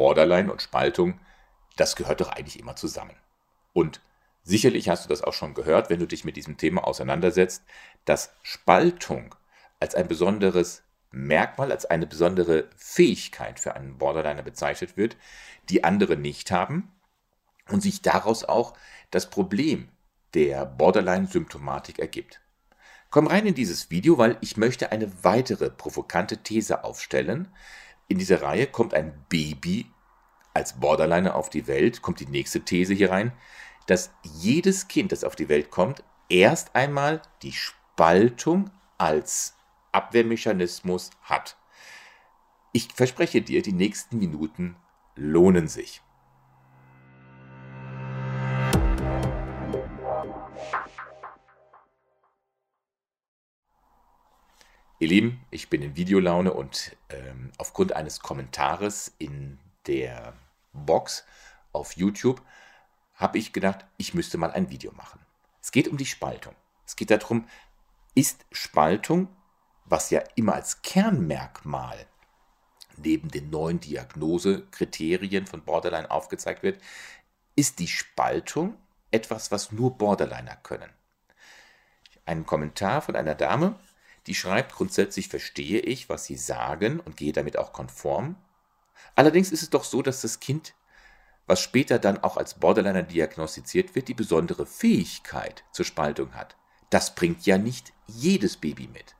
Borderline und Spaltung, das gehört doch eigentlich immer zusammen. Und sicherlich hast du das auch schon gehört, wenn du dich mit diesem Thema auseinandersetzt, dass Spaltung als ein besonderes Merkmal, als eine besondere Fähigkeit für einen Borderliner bezeichnet wird, die andere nicht haben und sich daraus auch das Problem der Borderline-Symptomatik ergibt. Komm rein in dieses Video, weil ich möchte eine weitere provokante These aufstellen. In dieser Reihe kommt ein Baby als Borderliner auf die Welt, kommt die nächste These hier rein, dass jedes Kind, das auf die Welt kommt, erst einmal die Spaltung als Abwehrmechanismus hat. Ich verspreche dir, die nächsten Minuten lohnen sich. Ihr Lieben, ich bin in Videolaune und ähm, aufgrund eines Kommentares in der Box auf YouTube habe ich gedacht, ich müsste mal ein Video machen. Es geht um die Spaltung. Es geht darum, ist Spaltung, was ja immer als Kernmerkmal neben den neuen Diagnosekriterien von Borderline aufgezeigt wird, ist die Spaltung etwas, was nur Borderliner können. Ein Kommentar von einer Dame, die schreibt, grundsätzlich verstehe ich, was Sie sagen und gehe damit auch konform. Allerdings ist es doch so, dass das Kind, was später dann auch als Borderliner diagnostiziert wird, die besondere Fähigkeit zur Spaltung hat. Das bringt ja nicht jedes Baby mit.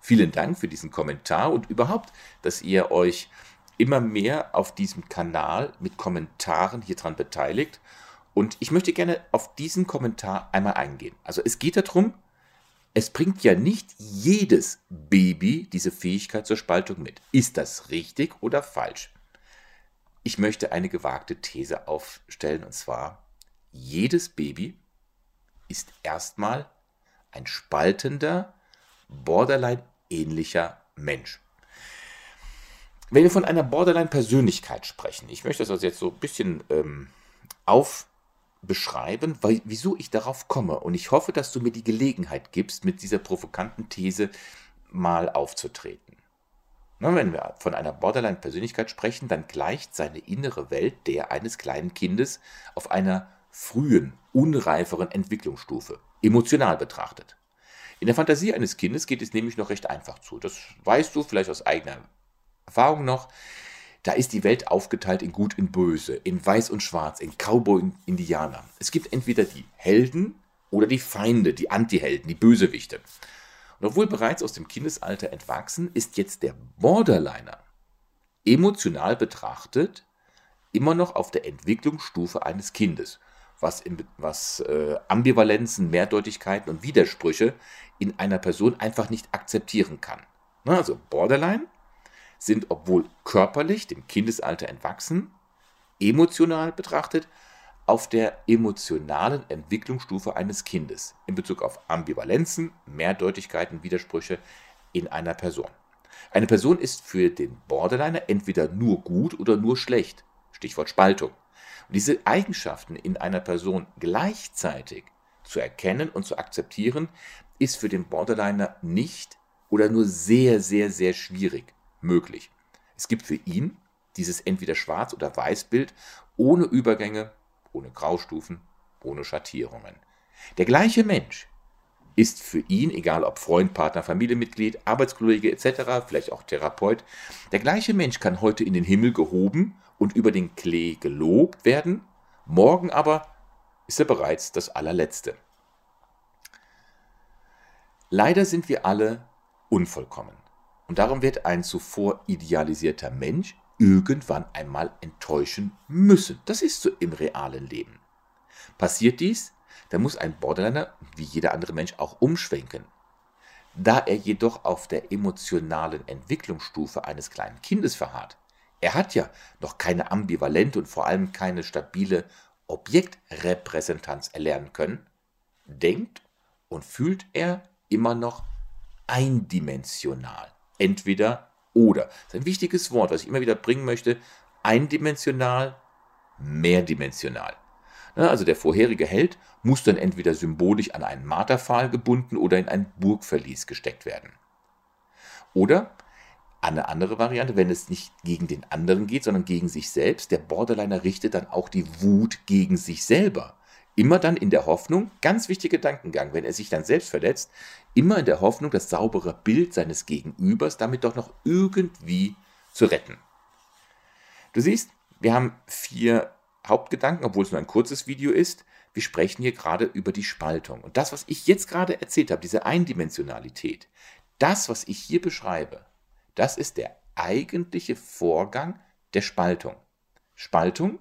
Vielen Dank für diesen Kommentar und überhaupt, dass ihr euch immer mehr auf diesem Kanal mit Kommentaren hier dran beteiligt. Und ich möchte gerne auf diesen Kommentar einmal eingehen. Also es geht darum, es bringt ja nicht jedes Baby diese Fähigkeit zur Spaltung mit. Ist das richtig oder falsch? Ich möchte eine gewagte These aufstellen, und zwar, jedes Baby ist erstmal ein spaltender, borderline-ähnlicher Mensch. Wenn wir von einer Borderline-Persönlichkeit sprechen, ich möchte das also jetzt so ein bisschen ähm, auf beschreiben, weil, wieso ich darauf komme. Und ich hoffe, dass du mir die Gelegenheit gibst, mit dieser provokanten These mal aufzutreten. Na, wenn wir von einer Borderline-Persönlichkeit sprechen, dann gleicht seine innere Welt der eines kleinen Kindes auf einer frühen, unreiferen Entwicklungsstufe, emotional betrachtet. In der Fantasie eines Kindes geht es nämlich noch recht einfach zu. Das weißt du vielleicht aus eigener Erfahrung noch. Da ist die Welt aufgeteilt in Gut und Böse, in Weiß und Schwarz, in Cowboy und Indianer. Es gibt entweder die Helden oder die Feinde, die Antihelden, die Bösewichte. Und obwohl bereits aus dem Kindesalter entwachsen, ist jetzt der Borderliner emotional betrachtet immer noch auf der Entwicklungsstufe eines Kindes, was, in, was äh, Ambivalenzen, Mehrdeutigkeiten und Widersprüche in einer Person einfach nicht akzeptieren kann. Also Borderline sind, obwohl körperlich dem Kindesalter entwachsen, emotional betrachtet auf der emotionalen Entwicklungsstufe eines Kindes in Bezug auf Ambivalenzen, Mehrdeutigkeiten, Widersprüche in einer Person. Eine Person ist für den Borderliner entweder nur gut oder nur schlecht. Stichwort Spaltung. Und diese Eigenschaften in einer Person gleichzeitig zu erkennen und zu akzeptieren, ist für den Borderliner nicht oder nur sehr, sehr, sehr schwierig möglich. Es gibt für ihn dieses entweder Schwarz- oder Weißbild ohne Übergänge, ohne Graustufen, ohne Schattierungen. Der gleiche Mensch ist für ihn, egal ob Freund, Partner, Familienmitglied, Arbeitskollege etc., vielleicht auch Therapeut, der gleiche Mensch kann heute in den Himmel gehoben und über den Klee gelobt werden, morgen aber ist er bereits das allerletzte. Leider sind wir alle unvollkommen. Und darum wird ein zuvor idealisierter Mensch irgendwann einmal enttäuschen müssen. Das ist so im realen Leben. Passiert dies, dann muss ein Borderliner, wie jeder andere Mensch, auch umschwenken. Da er jedoch auf der emotionalen Entwicklungsstufe eines kleinen Kindes verharrt, er hat ja noch keine ambivalente und vor allem keine stabile Objektrepräsentanz erlernen können, denkt und fühlt er immer noch eindimensional entweder oder. Das ist ein wichtiges Wort, was ich immer wieder bringen möchte. Eindimensional, mehrdimensional. Also der vorherige Held muss dann entweder symbolisch an einen Marterpfahl gebunden oder in ein Burgverlies gesteckt werden. Oder Eine andere Variante, wenn es nicht gegen den anderen geht, sondern gegen sich selbst, der Borderliner richtet dann auch die Wut gegen sich selber. Immer dann in der Hoffnung, ganz wichtiger Gedankengang, wenn er sich dann selbst verletzt, immer in der Hoffnung, das saubere Bild seines Gegenübers damit doch noch irgendwie zu retten. Du siehst, wir haben vier Hauptgedanken, obwohl es nur ein kurzes Video ist. Wir sprechen hier gerade über die Spaltung. Und das, was ich jetzt gerade erzählt habe, diese Eindimensionalität, das, was ich hier beschreibe, das ist der eigentliche Vorgang der Spaltung. Spaltung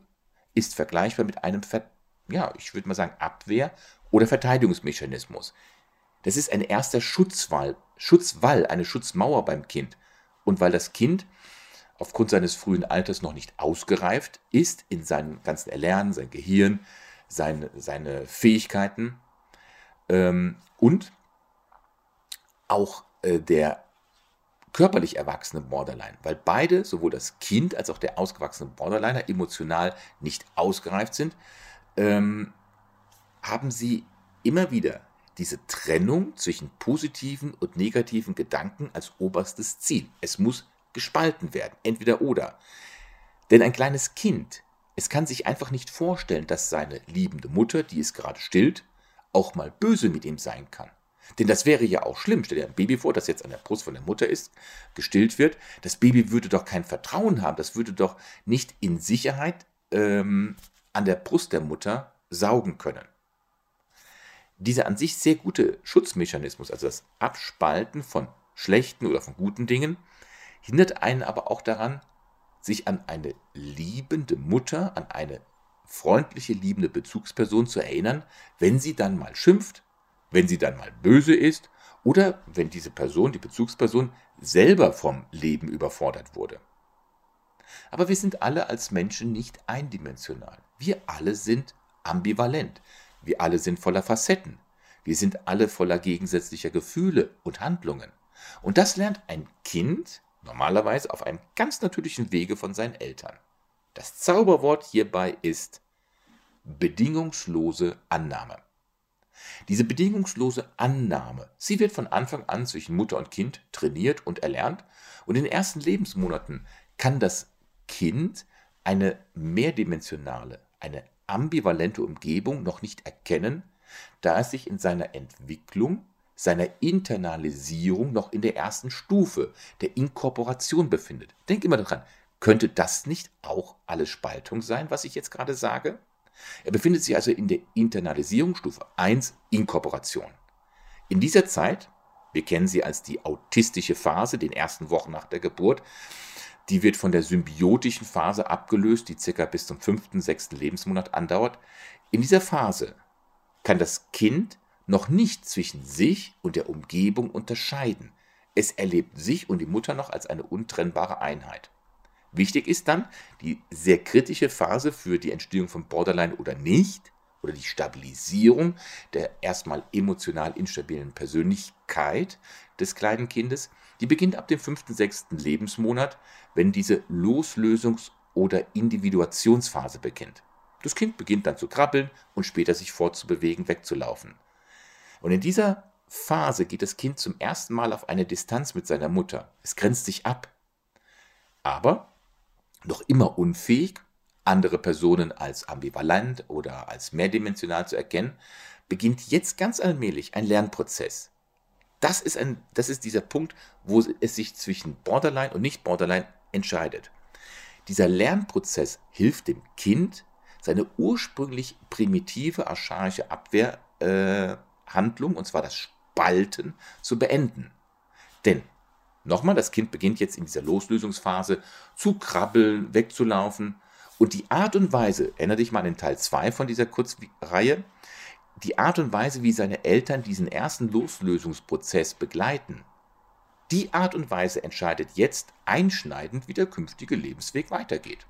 ist vergleichbar mit einem, Ver ja, ich würde mal sagen, Abwehr- oder Verteidigungsmechanismus. Das ist ein erster Schutzwall, Schutzwall, eine Schutzmauer beim Kind. Und weil das Kind aufgrund seines frühen Alters noch nicht ausgereift ist in seinem ganzen Erlernen, sein Gehirn, seine, seine Fähigkeiten ähm, und auch äh, der körperlich erwachsene Borderline, weil beide, sowohl das Kind als auch der ausgewachsene Borderliner, emotional nicht ausgereift sind, ähm, haben sie immer wieder diese Trennung zwischen positiven und negativen Gedanken als oberstes Ziel. Es muss gespalten werden, entweder oder. Denn ein kleines Kind, es kann sich einfach nicht vorstellen, dass seine liebende Mutter, die es gerade stillt, auch mal böse mit ihm sein kann. Denn das wäre ja auch schlimm. Stell dir ein Baby vor, das jetzt an der Brust von der Mutter ist, gestillt wird. Das Baby würde doch kein Vertrauen haben. Das würde doch nicht in Sicherheit ähm, an der Brust der Mutter saugen können. Dieser an sich sehr gute Schutzmechanismus, also das Abspalten von schlechten oder von guten Dingen, hindert einen aber auch daran, sich an eine liebende Mutter, an eine freundliche, liebende Bezugsperson zu erinnern, wenn sie dann mal schimpft, wenn sie dann mal böse ist oder wenn diese Person, die Bezugsperson, selber vom Leben überfordert wurde. Aber wir sind alle als Menschen nicht eindimensional. Wir alle sind ambivalent. Wir alle sind voller Facetten. Wir sind alle voller gegensätzlicher Gefühle und Handlungen. Und das lernt ein Kind normalerweise auf einem ganz natürlichen Wege von seinen Eltern. Das Zauberwort hierbei ist bedingungslose Annahme. Diese bedingungslose Annahme, sie wird von Anfang an zwischen Mutter und Kind trainiert und erlernt und in den ersten Lebensmonaten kann das Kind eine mehrdimensionale, eine ambivalente Umgebung noch nicht erkennen, da es sich in seiner Entwicklung, seiner Internalisierung noch in der ersten Stufe der Inkorporation befindet. Denk immer daran, könnte das nicht auch alles Spaltung sein, was ich jetzt gerade sage? Er befindet sich also in der Internalisierungsstufe 1 Inkorporation. In dieser Zeit, wir kennen sie als die autistische Phase, den ersten Wochen nach der Geburt, die wird von der symbiotischen Phase abgelöst, die circa bis zum fünften, sechsten Lebensmonat andauert. In dieser Phase kann das Kind noch nicht zwischen sich und der Umgebung unterscheiden. Es erlebt sich und die Mutter noch als eine untrennbare Einheit. Wichtig ist dann die sehr kritische Phase für die Entstehung von Borderline oder nicht oder die Stabilisierung der erstmal emotional instabilen Persönlichkeit des kleinen Kindes. Die beginnt ab dem fünften, sechsten Lebensmonat, wenn diese Loslösungs- oder Individuationsphase beginnt. Das Kind beginnt dann zu krabbeln und später sich fortzubewegen, wegzulaufen. Und in dieser Phase geht das Kind zum ersten Mal auf eine Distanz mit seiner Mutter. Es grenzt sich ab. Aber noch immer unfähig, andere Personen als ambivalent oder als mehrdimensional zu erkennen, beginnt jetzt ganz allmählich ein Lernprozess. Das ist, ein, das ist dieser Punkt, wo es sich zwischen Borderline und nicht Borderline entscheidet. Dieser Lernprozess hilft dem Kind, seine ursprünglich primitive archaische Abwehrhandlung, äh, und zwar das Spalten, zu beenden. Denn Nochmal, das Kind beginnt jetzt in dieser Loslösungsphase zu krabbeln, wegzulaufen. Und die Art und Weise, erinnere dich mal an den Teil 2 von dieser Kurzreihe, die Art und Weise, wie seine Eltern diesen ersten Loslösungsprozess begleiten, die Art und Weise entscheidet jetzt einschneidend, wie der künftige Lebensweg weitergeht.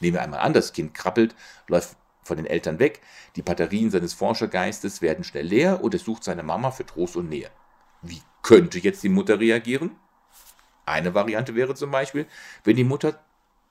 Nehmen wir einmal an, das Kind krabbelt, läuft von den Eltern weg, die Batterien seines Forschergeistes werden schnell leer und es sucht seine Mama für Trost und Nähe. Wie könnte jetzt die Mutter reagieren? Eine Variante wäre zum Beispiel, wenn die Mutter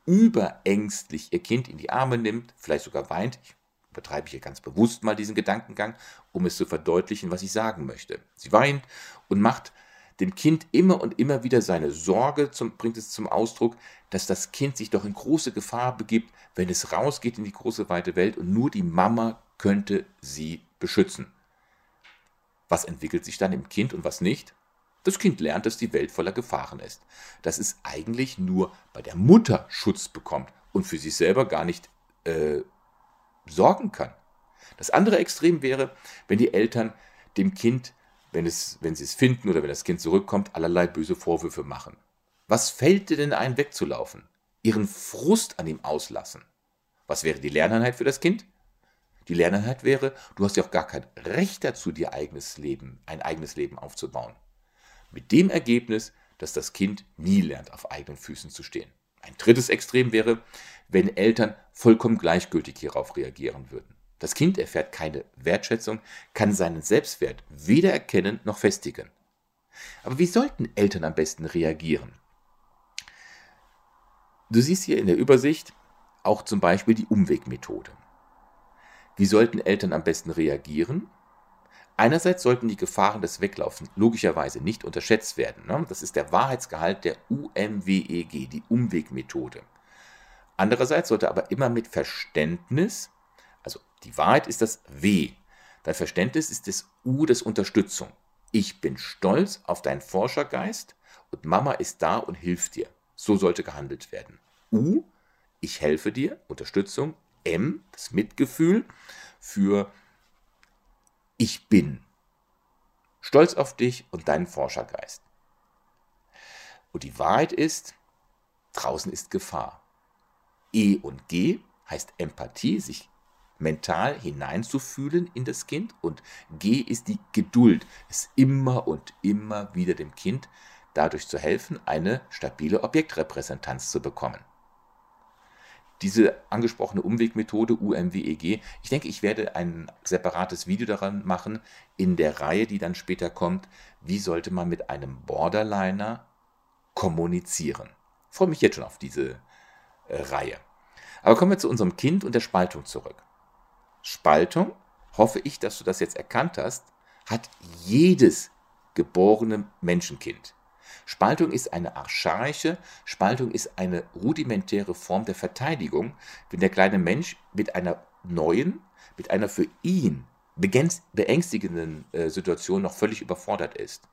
überängstlich ihr Kind in die Arme nimmt, vielleicht sogar weint. Ich betreibe hier ganz bewusst mal diesen Gedankengang, um es zu verdeutlichen, was ich sagen möchte. Sie weint und macht dem Kind immer und immer wieder seine Sorge zum, bringt es zum Ausdruck, dass das Kind sich doch in große Gefahr begibt, wenn es rausgeht in die große weite Welt und nur die Mama könnte sie beschützen. Was entwickelt sich dann im Kind und was nicht? Das Kind lernt, dass die Welt voller Gefahren ist, dass es eigentlich nur bei der Mutter Schutz bekommt und für sich selber gar nicht äh, sorgen kann. Das andere Extrem wäre, wenn die Eltern dem Kind, wenn, es, wenn sie es finden oder wenn das Kind zurückkommt, allerlei böse Vorwürfe machen. Was fällt dir denn ein, wegzulaufen? Ihren Frust an ihm auslassen. Was wäre die Lerneinheit für das Kind? Die Lerneinheit wäre, du hast ja auch gar kein Recht dazu, dir eigenes Leben, ein eigenes Leben aufzubauen. Mit dem Ergebnis, dass das Kind nie lernt, auf eigenen Füßen zu stehen. Ein drittes Extrem wäre, wenn Eltern vollkommen gleichgültig hierauf reagieren würden. Das Kind erfährt keine Wertschätzung, kann seinen Selbstwert weder erkennen noch festigen. Aber wie sollten Eltern am besten reagieren? Du siehst hier in der Übersicht auch zum Beispiel die Umwegmethode. Wie sollten Eltern am besten reagieren? Einerseits sollten die Gefahren des Weglaufens logischerweise nicht unterschätzt werden. Ne? Das ist der Wahrheitsgehalt der UMWEG, die Umwegmethode. Andererseits sollte aber immer mit Verständnis, die Wahrheit ist das W, dein Verständnis ist das U, das Unterstützung. Ich bin stolz auf deinen Forschergeist und Mama ist da und hilft dir. So sollte gehandelt werden. U, ich helfe dir, Unterstützung. M, das Mitgefühl für ich bin. Stolz auf dich und deinen Forschergeist. Und die Wahrheit ist, draußen ist Gefahr. E und G heißt Empathie, sich mental hineinzufühlen in das Kind. Und G ist die Geduld, es immer und immer wieder dem Kind dadurch zu helfen, eine stabile Objektrepräsentanz zu bekommen diese angesprochene Umwegmethode UMWEG, ich denke, ich werde ein separates Video daran machen in der Reihe, die dann später kommt, wie sollte man mit einem Borderliner kommunizieren. Ich freue mich jetzt schon auf diese äh, Reihe. Aber kommen wir zu unserem Kind und der Spaltung zurück. Spaltung, hoffe ich, dass du das jetzt erkannt hast, hat jedes geborene Menschenkind. Spaltung ist eine archaische, Spaltung ist eine rudimentäre Form der Verteidigung, wenn der kleine Mensch mit einer neuen, mit einer für ihn beängstigenden äh, Situation noch völlig überfordert ist.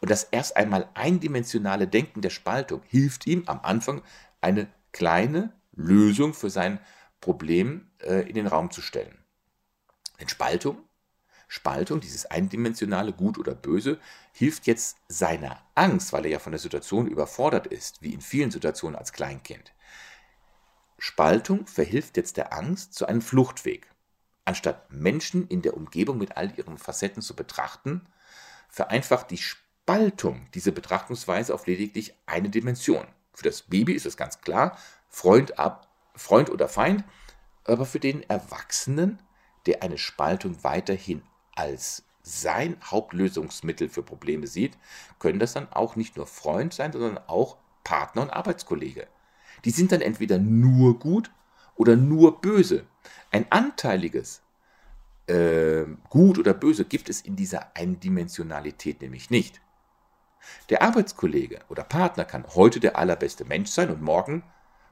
Und das erst einmal eindimensionale Denken der Spaltung hilft ihm am Anfang eine kleine Lösung für sein Problem äh, in den Raum zu stellen. Denn Spaltung Spaltung, dieses eindimensionale Gut oder Böse, hilft jetzt seiner Angst, weil er ja von der Situation überfordert ist, wie in vielen Situationen als Kleinkind. Spaltung verhilft jetzt der Angst zu einem Fluchtweg. Anstatt Menschen in der Umgebung mit all ihren Facetten zu betrachten, vereinfacht die Spaltung diese Betrachtungsweise auf lediglich eine Dimension. Für das Baby ist es ganz klar, Freund, ab, Freund oder Feind, aber für den Erwachsenen, der eine Spaltung weiterhin als sein Hauptlösungsmittel für Probleme sieht, können das dann auch nicht nur Freund sein, sondern auch Partner und Arbeitskollege. Die sind dann entweder nur gut oder nur böse. Ein anteiliges äh, Gut oder Böse gibt es in dieser Eindimensionalität nämlich nicht. Der Arbeitskollege oder Partner kann heute der allerbeste Mensch sein und morgen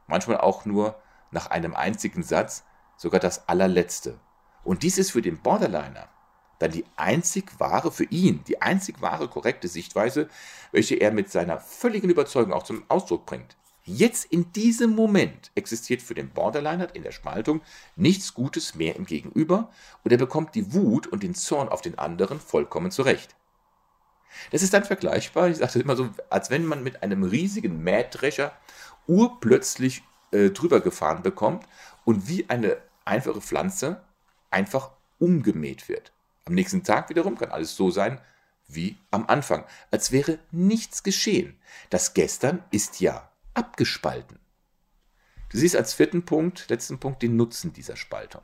manchmal auch nur nach einem einzigen Satz sogar das allerletzte. Und dies ist für den Borderliner dann die einzig wahre für ihn, die einzig wahre korrekte Sichtweise, welche er mit seiner völligen Überzeugung auch zum Ausdruck bringt. Jetzt in diesem Moment existiert für den Borderliner in der Spaltung nichts Gutes mehr im Gegenüber und er bekommt die Wut und den Zorn auf den anderen vollkommen zurecht. Das ist dann vergleichbar, ich sage das immer so, als wenn man mit einem riesigen Mähdrescher urplötzlich äh, drüber gefahren bekommt und wie eine einfache Pflanze einfach umgemäht wird. Am nächsten Tag wiederum kann alles so sein wie am Anfang, als wäre nichts geschehen. Das Gestern ist ja abgespalten. Du siehst als vierten Punkt, letzten Punkt, den Nutzen dieser Spaltung.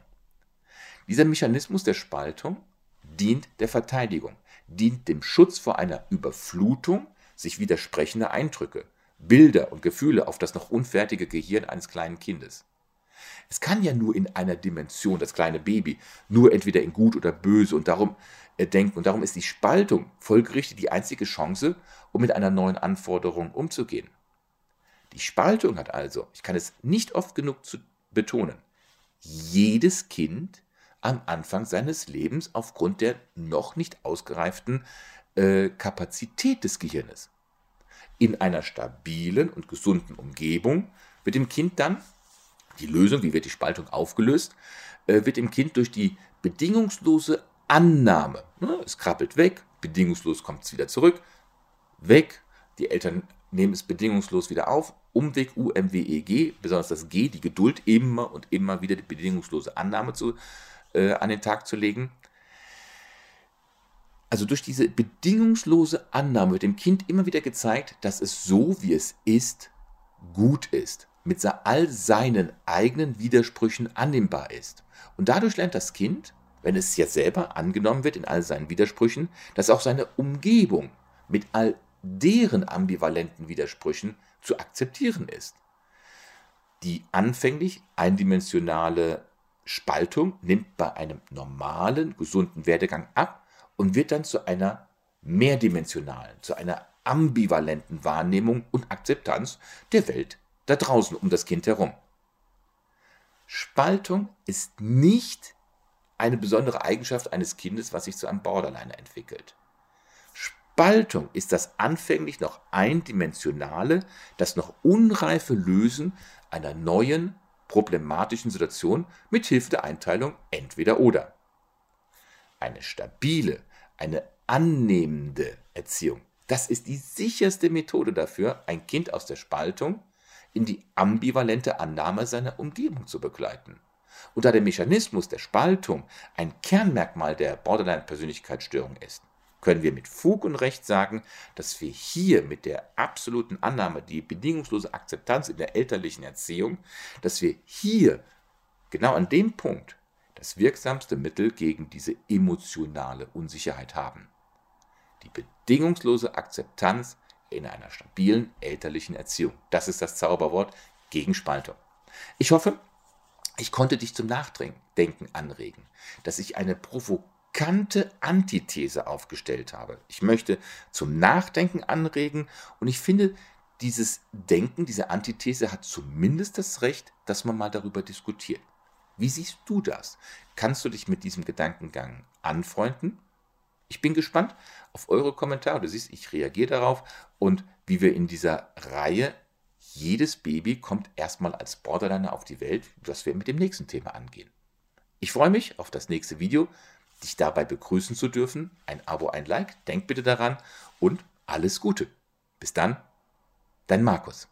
Dieser Mechanismus der Spaltung dient der Verteidigung, dient dem Schutz vor einer Überflutung sich widersprechender Eindrücke, Bilder und Gefühle auf das noch unfertige Gehirn eines kleinen Kindes. Es kann ja nur in einer Dimension, das kleine Baby, nur entweder in gut oder böse und darum äh, denken. Und darum ist die Spaltung folgerichtig die einzige Chance, um mit einer neuen Anforderung umzugehen. Die Spaltung hat also, ich kann es nicht oft genug zu betonen, jedes Kind am Anfang seines Lebens aufgrund der noch nicht ausgereiften äh, Kapazität des Gehirnes. In einer stabilen und gesunden Umgebung wird dem Kind dann, die Lösung, wie wird die Spaltung aufgelöst, äh, wird dem Kind durch die bedingungslose Annahme, ne, es krabbelt weg, bedingungslos kommt es wieder zurück, weg, die Eltern nehmen es bedingungslos wieder auf, Umweg UMWEG, besonders das G, die Geduld, immer und immer wieder die bedingungslose Annahme zu, äh, an den Tag zu legen. Also durch diese bedingungslose Annahme wird dem Kind immer wieder gezeigt, dass es so, wie es ist, gut ist, mit all seinen eigenen Widersprüchen annehmbar ist. Und dadurch lernt das Kind, wenn es jetzt selber angenommen wird in all seinen Widersprüchen, dass auch seine Umgebung mit all deren ambivalenten Widersprüchen zu akzeptieren ist. Die anfänglich eindimensionale Spaltung nimmt bei einem normalen, gesunden Werdegang ab und wird dann zu einer mehrdimensionalen, zu einer ambivalenten Wahrnehmung und Akzeptanz der Welt da draußen um das Kind herum. Spaltung ist nicht eine besondere Eigenschaft eines Kindes, was sich zu einem Borderliner entwickelt. Spaltung ist das anfänglich noch eindimensionale, das noch unreife Lösen einer neuen problematischen Situation mit Hilfe der Einteilung entweder oder. Eine stabile, eine annehmende Erziehung, das ist die sicherste Methode dafür, ein Kind aus der Spaltung in die ambivalente Annahme seiner Umgebung zu begleiten. Und da der Mechanismus der Spaltung ein Kernmerkmal der Borderline-Persönlichkeitsstörung ist, können wir mit Fug und Recht sagen, dass wir hier mit der absoluten Annahme, die bedingungslose Akzeptanz in der elterlichen Erziehung, dass wir hier genau an dem Punkt das wirksamste Mittel gegen diese emotionale Unsicherheit haben. Die bedingungslose Akzeptanz in einer stabilen elterlichen Erziehung. Das ist das Zauberwort gegen Spaltung. Ich hoffe, ich konnte dich zum Nachdenken anregen, dass ich eine provokante Antithese aufgestellt habe. Ich möchte zum Nachdenken anregen und ich finde, dieses Denken, diese Antithese hat zumindest das Recht, dass man mal darüber diskutiert. Wie siehst du das? Kannst du dich mit diesem Gedankengang anfreunden? Ich bin gespannt auf eure Kommentare. Du siehst, ich reagiere darauf und wie wir in dieser Reihe jedes Baby kommt erstmal als Borderliner auf die Welt, das wir mit dem nächsten Thema angehen. Ich freue mich auf das nächste Video dich dabei begrüßen zu dürfen. Ein Abo, ein Like, denk bitte daran und alles Gute. Bis dann, dein Markus.